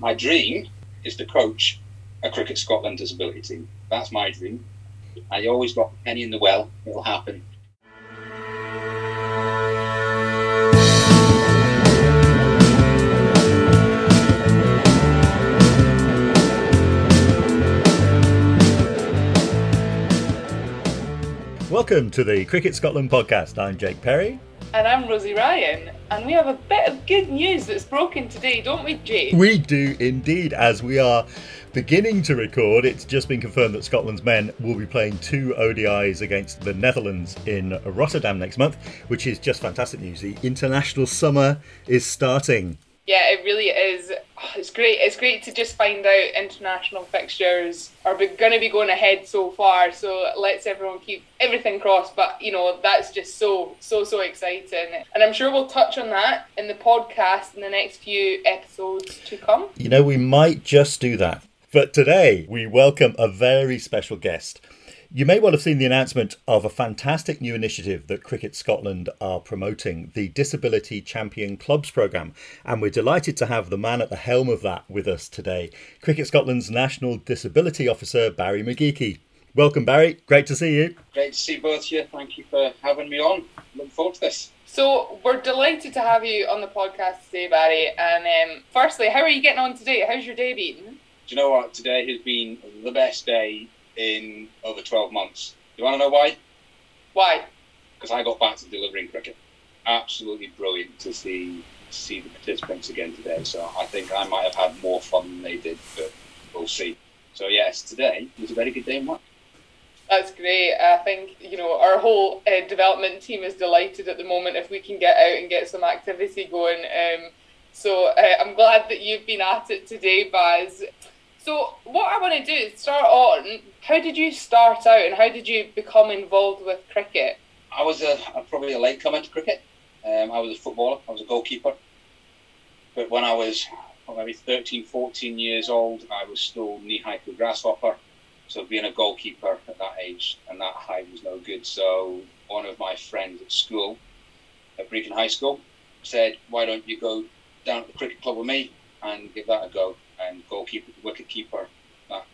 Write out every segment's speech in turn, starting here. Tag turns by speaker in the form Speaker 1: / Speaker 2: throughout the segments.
Speaker 1: My dream is to coach a Cricket Scotland disability team. That's my dream. I always got a penny in the well. It'll happen.
Speaker 2: Welcome to the Cricket Scotland podcast. I'm Jake Perry.
Speaker 3: And I'm Rosie Ryan, and we have a bit of good news that's broken today, don't we, Jake?
Speaker 2: We do indeed, as we are beginning to record. It's just been confirmed that Scotland's men will be playing two ODIs against the Netherlands in Rotterdam next month, which is just fantastic news. The international summer is starting.
Speaker 3: Yeah, it really is. Oh, it's great. It's great to just find out international fixtures are going to be going ahead so far. So let's everyone keep everything crossed. But you know that's just so so so exciting, and I'm sure we'll touch on that in the podcast in the next few episodes to come.
Speaker 2: You know, we might just do that. But today we welcome a very special guest. You may well have seen the announcement of a fantastic new initiative that Cricket Scotland are promoting, the Disability Champion Clubs programme, and we're delighted to have the man at the helm of that with us today, Cricket Scotland's National Disability Officer Barry McGeachy. Welcome, Barry. Great to see you.
Speaker 1: Great to see both of you. Thank you for having me on. Looking forward to this.
Speaker 3: So we're delighted to have you on the podcast today, Barry. And um, firstly, how are you getting on today? How's your day been? Do
Speaker 1: you know what? Today has been the best day in over 12 months. You want to know why?
Speaker 3: Why?
Speaker 1: Because I got back to delivering cricket. Absolutely brilliant to see see the participants again today. So I think I might have had more fun than they did, but we'll see. So yes, today was a very good day in work.
Speaker 3: That's great. I think you know our whole uh, development team is delighted at the moment if we can get out and get some activity going. Um, so uh, I'm glad that you've been at it today, Baz. So, what I want to do is start on how did you start out and how did you become involved with cricket?
Speaker 1: I was a, probably a late comer to cricket. Um, I was a footballer, I was a goalkeeper. But when I was well, maybe 13, 14 years old, I was still knee high to grasshopper. So, being a goalkeeper at that age and that height was no good. So, one of my friends at school, at Brecon High School, said, Why don't you go down to the cricket club with me and give that a go? And goalkeeper, wicketkeeper. That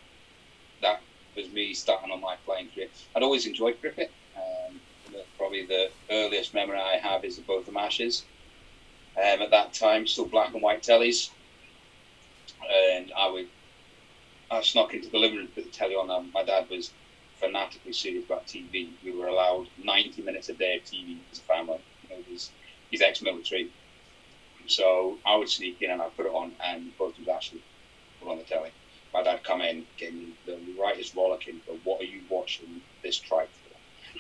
Speaker 1: that was me starting on my playing career. I'd always enjoyed cricket. Um, the, probably the earliest memory I have is of both the Ashes. Um, at that time, still black and white tellies, and I would I snuck into the living room, put the telly on. Um, my dad was fanatically serious about TV. We were allowed 90 minutes a day of TV as a family. You know, he's, he's ex-military, so I would sneak in and I'd put it on, and Botham's actually on the telly. My dad come in, getting me the rightest rollicking, but what are you watching this tripe for?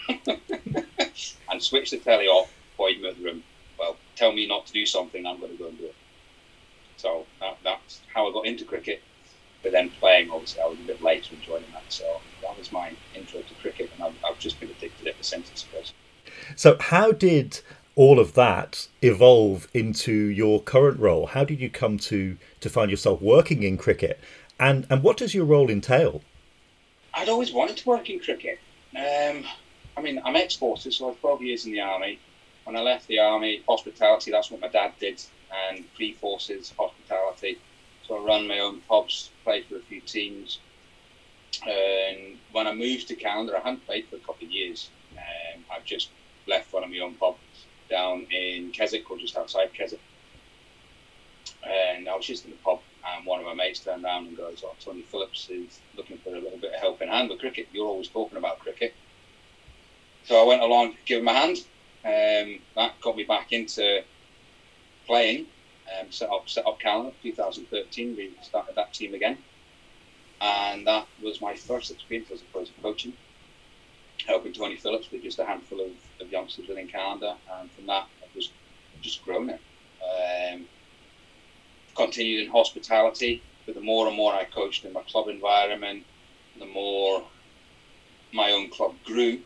Speaker 1: and switch the telly off, point me at the room. Well, tell me not to do something, I'm going to go and do it. So that, that's how I got into cricket. But then playing, obviously, I was a bit late to joining that. So that was my intro to cricket, and I've, I've just been addicted ever since, I suppose.
Speaker 2: So, how did all of that evolve into your current role? How did you come to to find yourself working in cricket, and and what does your role entail?
Speaker 1: I'd always wanted to work in cricket. Um, I mean, I'm ex-forces, so I was 12 years in the army. When I left the army, hospitality, that's what my dad did, and pre-forces, hospitality. So I ran my own pubs, played for a few teams. And when I moved to Canada, I hadn't played for a couple of years. Um, I've just left one of my own pubs down in Keswick or just outside Keswick. And I was just in the pub, and one of my mates turned around and goes, "Oh, Tony Phillips is looking for a little bit of help in hand with cricket. You're always talking about cricket." So I went along, give him a hand. Um, that got me back into playing. Um, set up set up Callander 2013. We started that team again, and that was my first experience as opposed to coaching helping Tony Phillips with just a handful of, of youngsters within Canada, and from that I've just just grown it. Um, continued in hospitality, but the more and more I coached in my club environment, the more my own club grew,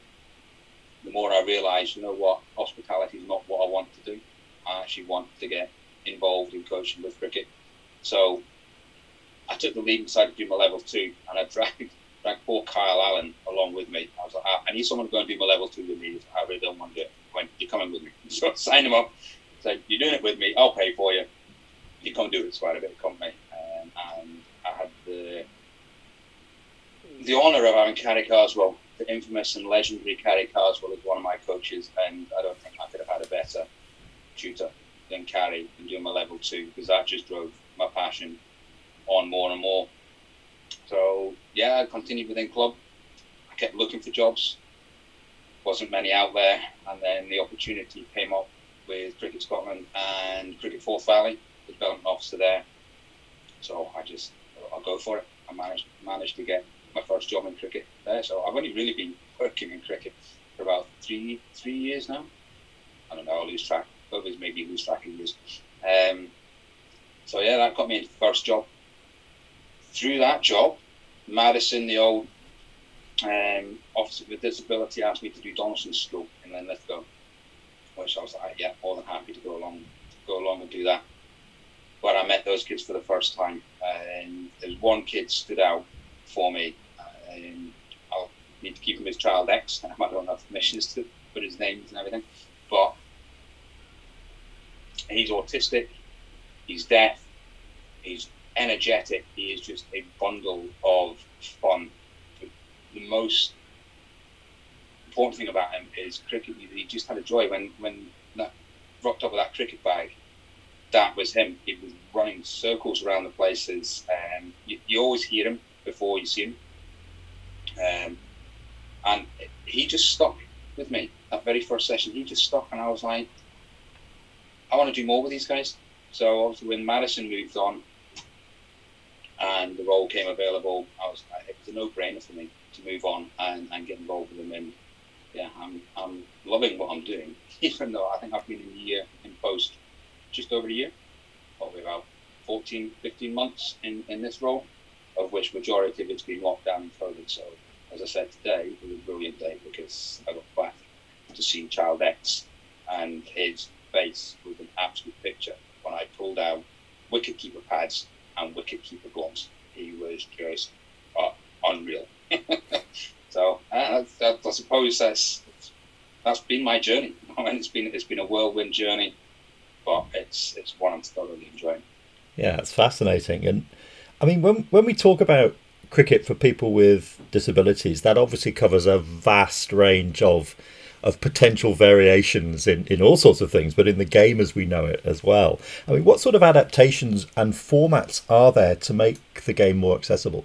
Speaker 1: the more I realised, you know what, hospitality is not what I want to do. I actually want to get involved in coaching with cricket. So I took the lead and decided to do my level two, and I dragged I brought Kyle Allen along with me. I was like, ah, I need someone to go and do my level two with me. Ah, I really don't want to do it. "You're coming with me, so I signed him up. Said, you're doing it with me. I'll pay for you. You come do it. It's quite a bit of company. Um, and I had the the honour of having Carrie Carswell, the infamous and legendary Carrie Carswell, as one of my coaches, and I don't think I could have had a better tutor than Carrie in doing my level two because that just drove my passion on more and more. So yeah, I continued within club. I kept looking for jobs. Wasn't many out there, and then the opportunity came up with Cricket Scotland and Cricket Forth Valley, the development officer there. So I just I'll go for it. I managed managed to get my first job in cricket there. So I've only really been working in cricket for about three three years now. I don't know. I lose track. Others maybe lose track of years. Um, so yeah, that got me into the first job. Through that job, Madison, the old um, officer with disability, asked me to do Donaldson School in Linlithgow, which I was like, yeah, more than happy to go along, go along and do that. But I met those kids for the first time, and there's one kid stood out for me. And I'll need to keep him as Child X. I don't have permissions to put his names and everything, but he's autistic, he's deaf, he's energetic. He is just a bundle of fun. The most important thing about him is cricket. He just had a joy when when that rocked up with that cricket bag. That was him. He was running circles around the places. Um, you, you always hear him before you see him. Um, and he just stuck with me that very first session. He just stuck, and I was like, I want to do more with these guys. So obviously, when Madison moved on and the role came available, I was it was a no-brainer for me to move on and, and get involved with them. And yeah, I'm I'm loving what I'm doing, even though I think I've been in the year in post, just over a year, probably about 14, 15 months in, in this role of which majority of it's been locked down and COVID. So, as I said today, it was a brilliant day because I got back to see Child X, and his face was an absolute picture when I pulled out wicket keeper pads and wicket keeper gloves. He was just uh, unreal. so, uh, I, I suppose that's that's been my journey. I mean, it's been it's been a whirlwind journey, but it's it's one I'm thoroughly enjoying.
Speaker 2: Yeah, it's fascinating, and I mean, when when we talk about cricket for people with disabilities, that obviously covers a vast range of of potential variations in, in all sorts of things, but in the game as we know it as well. I mean, what sort of adaptations and formats are there to make the game more accessible?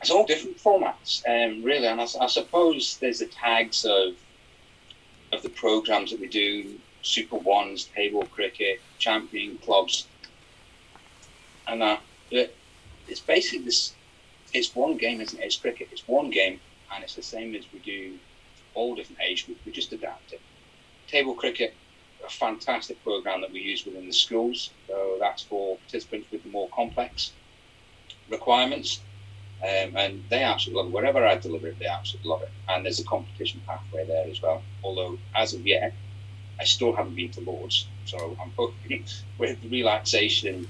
Speaker 1: It's all different formats, um, really, and I, I, suppose there's the tags of of the programs that we do: Super Ones, table cricket, champion clubs, and that it's basically this. It's one game, isn't it? It's cricket. It's one game, and it's the same as we do all different age groups. We just adapt it. Table cricket, a fantastic program that we use within the schools. So that's for participants with the more complex requirements. Um, and they absolutely love it. Wherever I deliver it, they absolutely love it. And there's a competition pathway there as well. Although, as of yet, I still haven't been to Lords. So I'm hoping with relaxation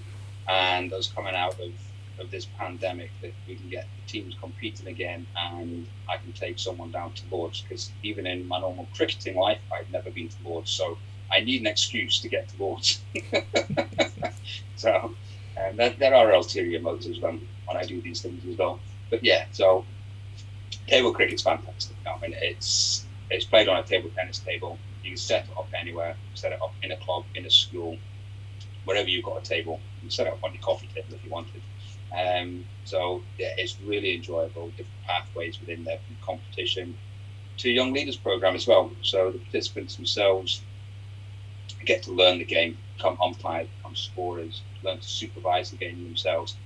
Speaker 1: and us coming out of of this pandemic that we can get the teams competing again and I can take someone down to Lords because even in my normal cricketing life, I've never been to Lords. So I need an excuse to get to Lords. so um, there, there, are ulterior motives when, when I do these things as well. But yeah, so table cricket's fantastic. I mean, it's it's played on a table tennis table. You can set it up anywhere, set it up in a club, in a school, wherever you've got a table. You can set it up on your coffee table if you wanted. Um, so yeah, it's really enjoyable. Different pathways within the competition to young leaders program as well. So the participants themselves get to learn the game, become umpires, become scorers, learn to supervise the game themselves.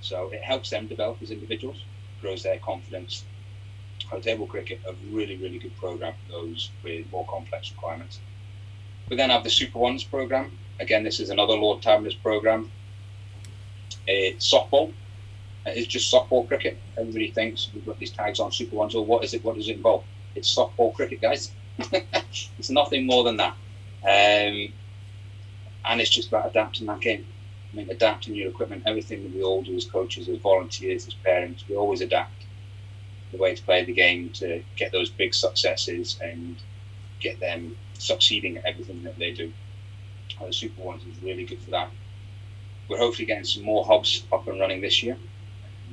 Speaker 1: So it helps them develop as individuals, grows their confidence. Our table cricket, a really, really good program for those with more complex requirements. We then have the Super Ones program. Again, this is another Lord Taverners program uh, softball. It's just softball cricket. Everybody thinks we've got these tags on Super Ones. Or what is it? What does it involve? It's softball cricket, guys. it's nothing more than that. Um, and it's just about adapting that game. I mean, adapting your equipment, everything that we all do as coaches, as volunteers, as parents, we always adapt the way to play the game to get those big successes and get them succeeding at everything that they do. And The Super Ones is really good for that we're hopefully getting some more hubs up and running this year.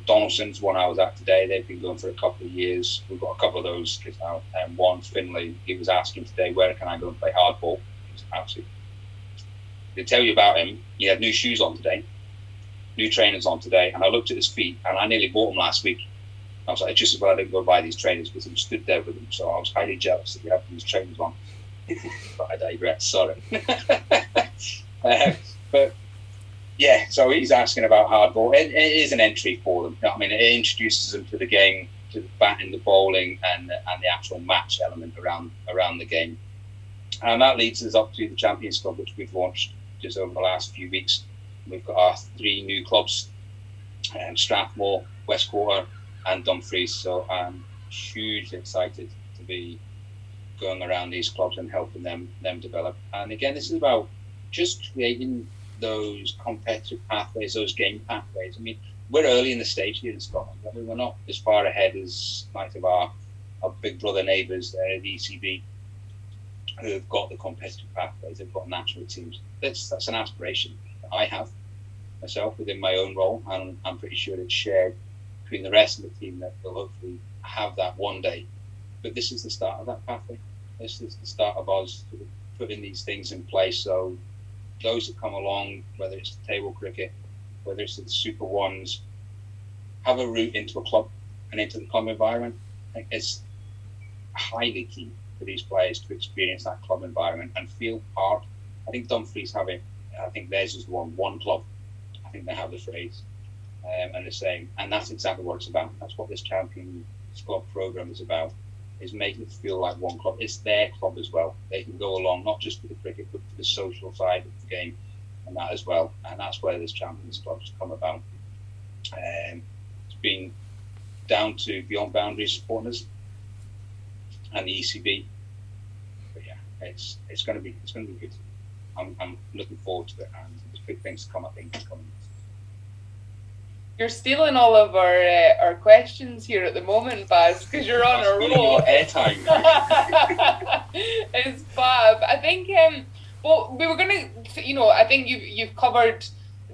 Speaker 1: Donaldson's one I was at today. They've been going for a couple of years. We've got a couple of those kids now. Um, one, Finley, he was asking today, where can I go and play hardball? Absolutely. They tell you about him. He had new shoes on today, new trainers on today, and I looked at his feet, and I nearly bought them last week. I was like, just as well I didn't go buy these trainers because he stood there with them. So I was highly jealous that he had these trainers on. but I digress. Sorry. uh, but yeah, so he's asking about hardball. It, it is an entry for them. I mean, it introduces them to the game, to the batting, the bowling, and and the actual match element around around the game. And that leads us up to the Champions Club, which we've launched just over the last few weeks. We've got our three new clubs: um, Strathmore, Westquarter, and Dumfries. So I'm hugely excited to be going around these clubs and helping them them develop. And again, this is about just creating those competitive pathways, those game pathways. I mean, we're early in the stage here in Scotland. I mean, we're not as far ahead as like of our, our big brother neighbours there, the ECB, who have got the competitive pathways. They've got national teams. That's that's an aspiration that I have myself within my own role, and I'm pretty sure it's shared between the rest of the team that will hopefully have that one day. But this is the start of that pathway. This is the start of us putting these things in place so those that come along, whether it's the table cricket, whether it's the Super Ones, have a route into a club and into the club environment. It's highly key for these players to experience that club environment and feel part. I think Dumfries have it. I think theirs is the one one club. I think they have the phrase um, and the same, and that's exactly what it's about. That's what this Champions Club program is about is making it feel like one club. It's their club as well. They can go along not just for the cricket, but for the social side of the game and that as well. And that's where this Champions Club has come about. Um, it's been down to Beyond Boundaries supporters and the ECB. But yeah, it's it's going to be it's going to be good. I'm, I'm looking forward to it, and there's big things to come. I think coming
Speaker 3: you're stealing all of our uh, our questions here at the moment, Baz, because you're on a roll.
Speaker 1: Airtime.
Speaker 3: it's fab. I think. Um, well, we were gonna, you know, I think you've you've covered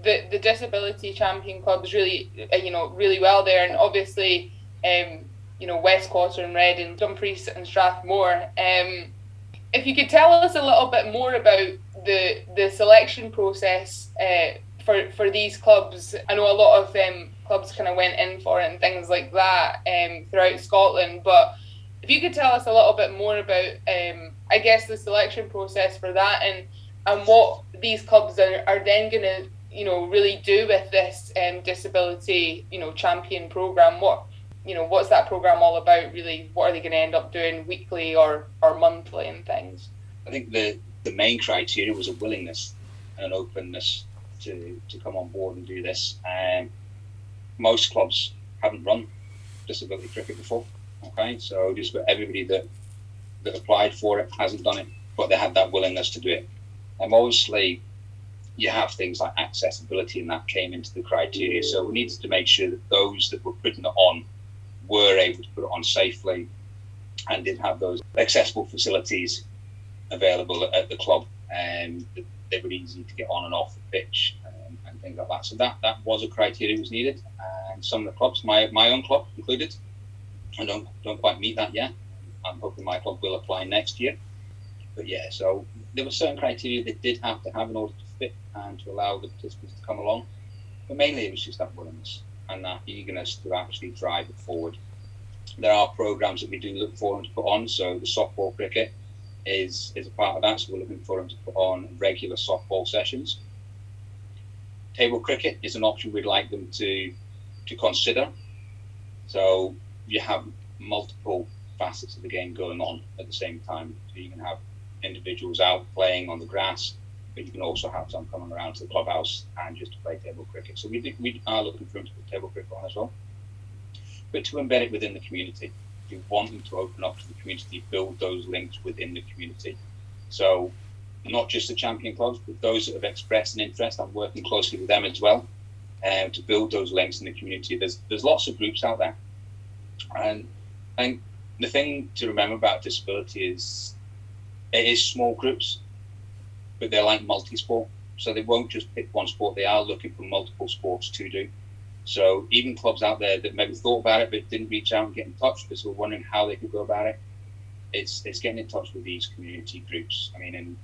Speaker 3: the the disability champion clubs really, uh, you know, really well there, and obviously, um, you know, Westquarter and Redding, Dumfries and Strathmore. Um, if you could tell us a little bit more about the the selection process. Uh, for for these clubs. I know a lot of um, clubs kind of went in for it and things like that um, throughout Scotland. But if you could tell us a little bit more about, um, I guess, the selection process for that and and what these clubs are, are then going to, you know, really do with this um, disability, you know, champion program. What you know, what's that program all about? Really, what are they going to end up doing weekly or or monthly and things?
Speaker 1: I think the the main criteria was a willingness and an openness to, to come on board and do this. Um, most clubs haven't run disability cricket before. Okay, so just for everybody that that applied for it hasn't done it, but they had that willingness to do it. And obviously, you have things like accessibility, and that came into the criteria. So we needed to make sure that those that were putting it on were able to put it on safely and did have those accessible facilities available at the club. And they were easy to get on and off the pitch um, and things like that. So that, that was a criteria that was needed. And some of the clubs, my, my own club included, I don't don't quite meet that yet. I'm hoping my club will apply next year. But yeah, so there were certain criteria they did have to have in order to fit and to allow the participants to come along. But mainly it was just that willingness and that eagerness to actually drive it forward. There are programs that we do look for them to put on. So the softball cricket, is is a part of that. So we're looking for them to put on regular softball sessions. Table cricket is an option we'd like them to to consider. So you have multiple facets of the game going on at the same time. So you can have individuals out playing on the grass, but you can also have some coming around to the clubhouse and just to play table cricket. So we, we are looking for them to put table cricket on as well, but to embed it within the community you want them to open up to the community, build those links within the community. So, not just the champion clubs, but those that have expressed an interest. I'm working closely with them as well uh, to build those links in the community. There's there's lots of groups out there, and and the thing to remember about disability is it is small groups, but they're like multi-sport. So they won't just pick one sport. They are looking for multiple sports to do. So even clubs out there that maybe thought about it but didn't reach out and get in touch because were wondering how they could go about it, it's it's getting in touch with these community groups. I mean, in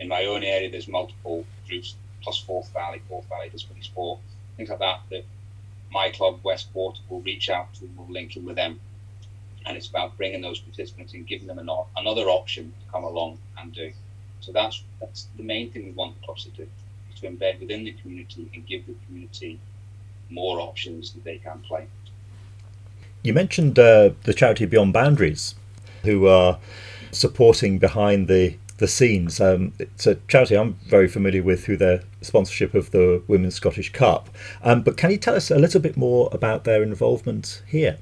Speaker 1: in my own area, there's multiple groups plus Forth Valley, Forth Valley Disability Sport, things like that. That my club Westport will reach out to, will link in with them, and it's about bringing those participants and giving them an, another option to come along and do. So that's that's the main thing we want the clubs to do, is to embed within the community and give the community more options that they can play.
Speaker 2: You mentioned uh, the charity Beyond Boundaries, who are supporting behind the the scenes. Um, it's a charity I'm very familiar with through their sponsorship of the Women's Scottish Cup. Um, but can you tell us a little bit more about their involvement here?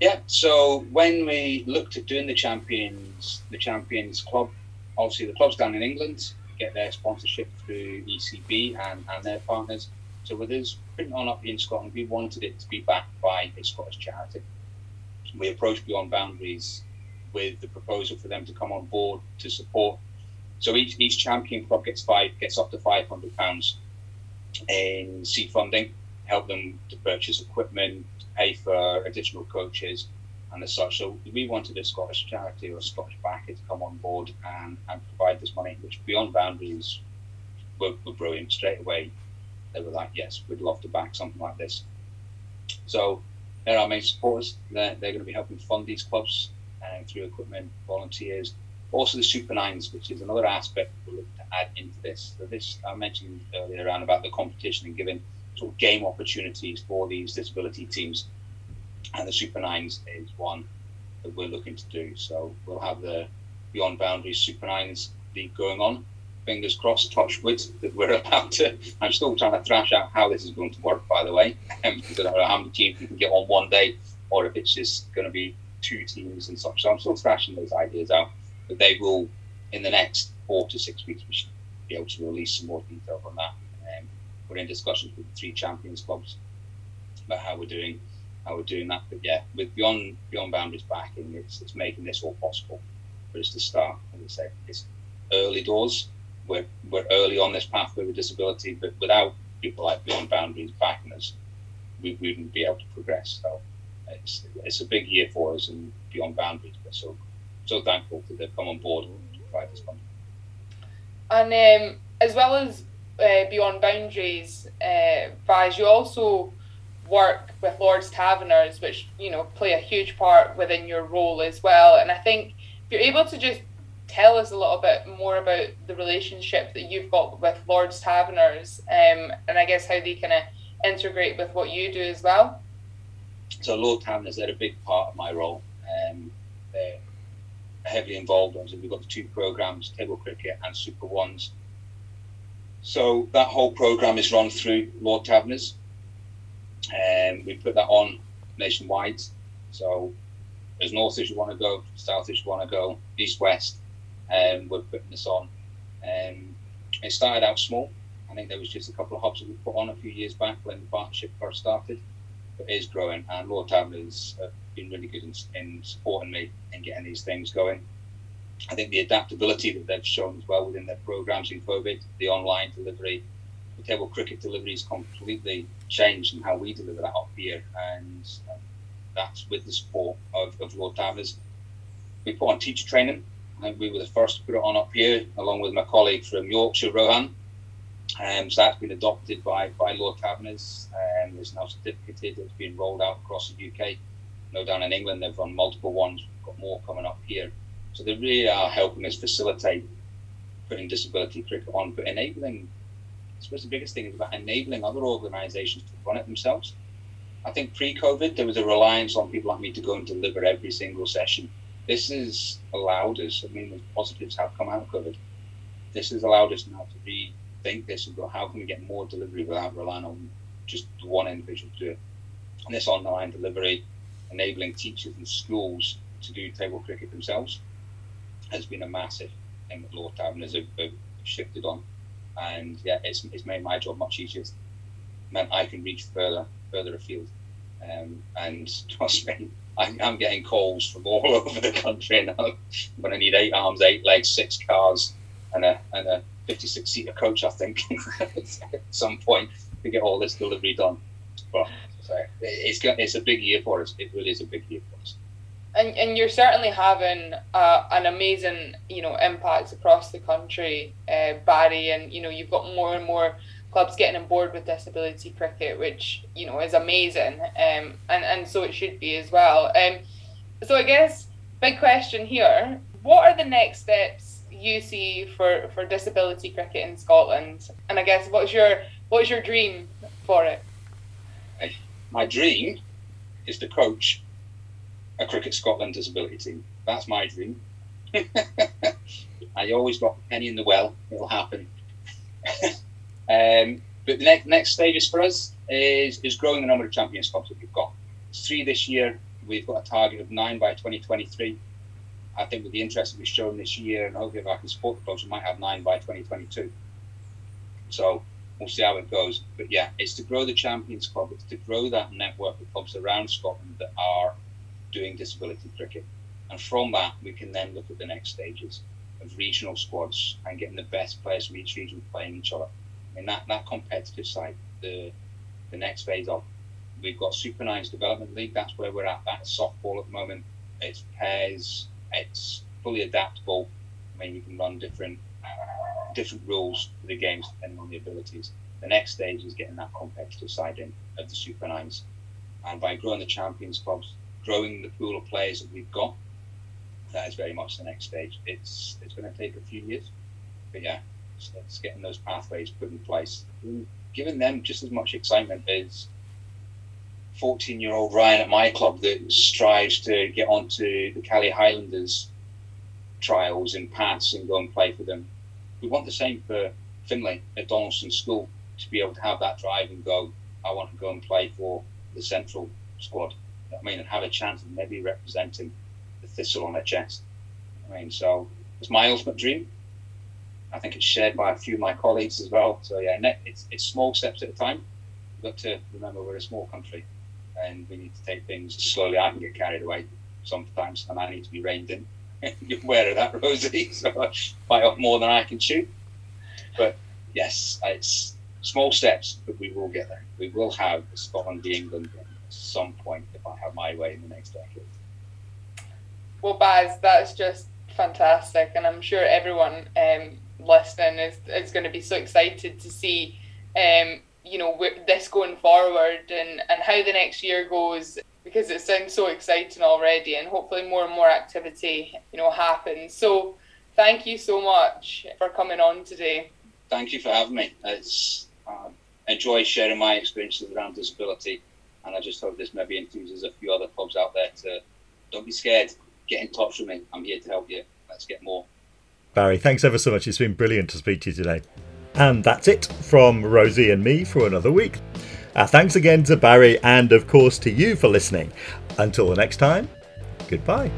Speaker 1: Yeah, so when we looked at doing the champions, the champions club, obviously the clubs down in England get their sponsorship through ECB and, and their partners. So with us printing on up in Scotland, we wanted it to be backed by a Scottish charity. We approached Beyond Boundaries with the proposal for them to come on board to support. So each, each champion club gets five gets up to five hundred pounds in seed funding, help them to purchase equipment, pay for additional coaches, and as such. So we wanted a Scottish charity or a Scottish backer to come on board and, and provide this money, which Beyond Boundaries were, were brilliant straight away they were like, yes, we'd love to back something like this. So they're our main supporters. They're, they're going to be helping fund these clubs uh, through equipment, volunteers. Also the Super Nines, which is another aspect we're looking to add into this. So this I mentioned earlier around about the competition and giving sort of game opportunities for these disability teams. And the Super Nines is one that we're looking to do. So we'll have the Beyond Boundaries Super Nines league going on fingers crossed, touch wood, that we're about to. I'm still trying to thrash out how this is going to work, by the way, um, I don't know how many teams we can get on one day, or if it's just going to be two teams and such. So I'm still thrashing those ideas out, but they will, in the next four to six weeks, we should be able to release some more detail on that. Um, we're in discussions with the three champions clubs about how we're doing how we're doing that. But yeah, with beyond beyond boundaries backing, it's it's making this all possible for us to start. As I say, it's early doors, we're, we're early on this pathway with disability, but without people like Beyond Boundaries backing us, we, wouldn't be able to progress. So it's, it's a big year for us and Beyond Boundaries, but so so thankful that they've come on board to provide this funding.
Speaker 3: And um, as well as uh, Beyond Boundaries, uh, Baz, you also work with Lords Taverners, which you know play a huge part within your role as well. And I think if you're able to just tell us a little bit more about the relationship that you've got with Lord's Taverners um, and I guess how they kind of integrate with what you do as well.
Speaker 1: So, Lord Taverners, they're a big part of my role. Um, they're heavily involved. Obviously, we've got the two programs, table cricket and Super Ones. So, that whole program is run through Lord Taverners. Um, we put that on nationwide. So, as north as you want to go, south as you want to go, east, west, um, we're putting this on. Um, it started out small. I think there was just a couple of hubs that we put on a few years back when the partnership first started. But it is growing, and Lord Taverners have been really good in, in supporting me in getting these things going. I think the adaptability that they've shown as well within their programs in COVID, the online delivery, the table cricket delivery is completely changed in how we deliver that up here, and um, that's with the support of, of Lord Taverners. We put on teacher training, I think we were the first to put it on up here, along with my colleague from Yorkshire, Rohan. Um, so that's been adopted by, by Lord Taverners. Um, it's now certificated. It's been rolled out across the UK. No, down in England, they've run multiple ones. We've got more coming up here. So they really are helping us facilitate putting disability cricket on, but enabling. I suppose the biggest thing is about enabling other organisations to run it themselves. I think pre-COVID there was a reliance on people like me to go and deliver every single session this has allowed us, I mean, the positives have come out of COVID. This has allowed us now to rethink this and go, how can we get more delivery without relying on just one individual to do it? And this online delivery, enabling teachers and schools to do table cricket themselves, has been a massive thing that Lord Taverners have, have shifted on. And yeah, it's, it's made my job much easier. It's meant I can reach further, further afield. Um, and trust me, I, am getting calls from all over the country now. I'm going to need eight arms, eight legs, six cars, and a and a 56 seater coach. I think at some point to get all this delivery done. But it's it's a big year for us. It really is a big year for us.
Speaker 3: And, and you're certainly having uh, an amazing you know impact across the country, uh, Barry. And you know you've got more and more clubs getting on board with disability cricket, which you know is amazing. Um, and and so it should be as well. Um, so I guess big question here: What are the next steps you see for for disability cricket in Scotland? And I guess what's your what's your dream for it?
Speaker 1: my dream is to coach a Cricket Scotland disability team. That's my dream. I always got a penny in the well. It'll happen. um, but the next next stages for us is is growing the number of Champions Clubs that we've got. It's three this year. We've got a target of nine by 2023. I think with the interest that we've shown this year, and hopefully if I can support the clubs, we might have nine by 2022. So we'll see how it goes. But yeah, it's to grow the Champions Club. It's to grow that network of clubs around Scotland that are doing disability cricket. And from that, we can then look at the next stages of regional squads and getting the best players from each region playing each other. Mean, that, that competitive side, the, the next phase of, we've got Super Nines Development League. That's where we're at. That's softball at the moment. It's pairs. It's fully adaptable. I mean, you can run different different rules for the games depending on the abilities. The next stage is getting that competitive side in of the Super Nines. And by growing the Champions clubs, growing the pool of players that we've got, that is very much the next stage. It's it's going to take a few years, but yeah, it's getting those pathways put in place, giving them just as much excitement as 14 year old Ryan at my club that strives to get onto the Caley Highlanders trials and pass and go and play for them we want the same for Finlay at Donaldson School to be able to have that drive and go, I want to go and play for the central squad. I mean, and have a chance of maybe representing the thistle on their chest. I mean, so it's my ultimate dream. I think it's shared by a few of my colleagues as well. So yeah, it's, it's small steps at a time. We've got to remember we're a small country and we need to take things slowly. I can get carried away sometimes and I need to be reined in. You're aware of that, Rosie. So I bite off more than I can chew. But yes, it's small steps, but we will get there. We will have Scotland v England at some point if I have my way in the next decade.
Speaker 3: Well, Baz, that's just fantastic, and I'm sure everyone um, listening is, is going to be so excited to see, um, you know, this going forward and, and how the next year goes because it sounds so exciting already and hopefully more and more activity you know happens. So thank you so much for coming on today.
Speaker 1: Thank you for having me. It's uh, enjoy sharing my experiences around disability and i just hope this maybe enthuses a few other clubs out there to don't be scared. Get in touch with me. I'm here to help you. Let's get more
Speaker 2: barry thanks ever so much it's been brilliant to speak to you today and that's it from rosie and me for another week uh, thanks again to Barry and, of course, to you for listening. Until the next time, goodbye.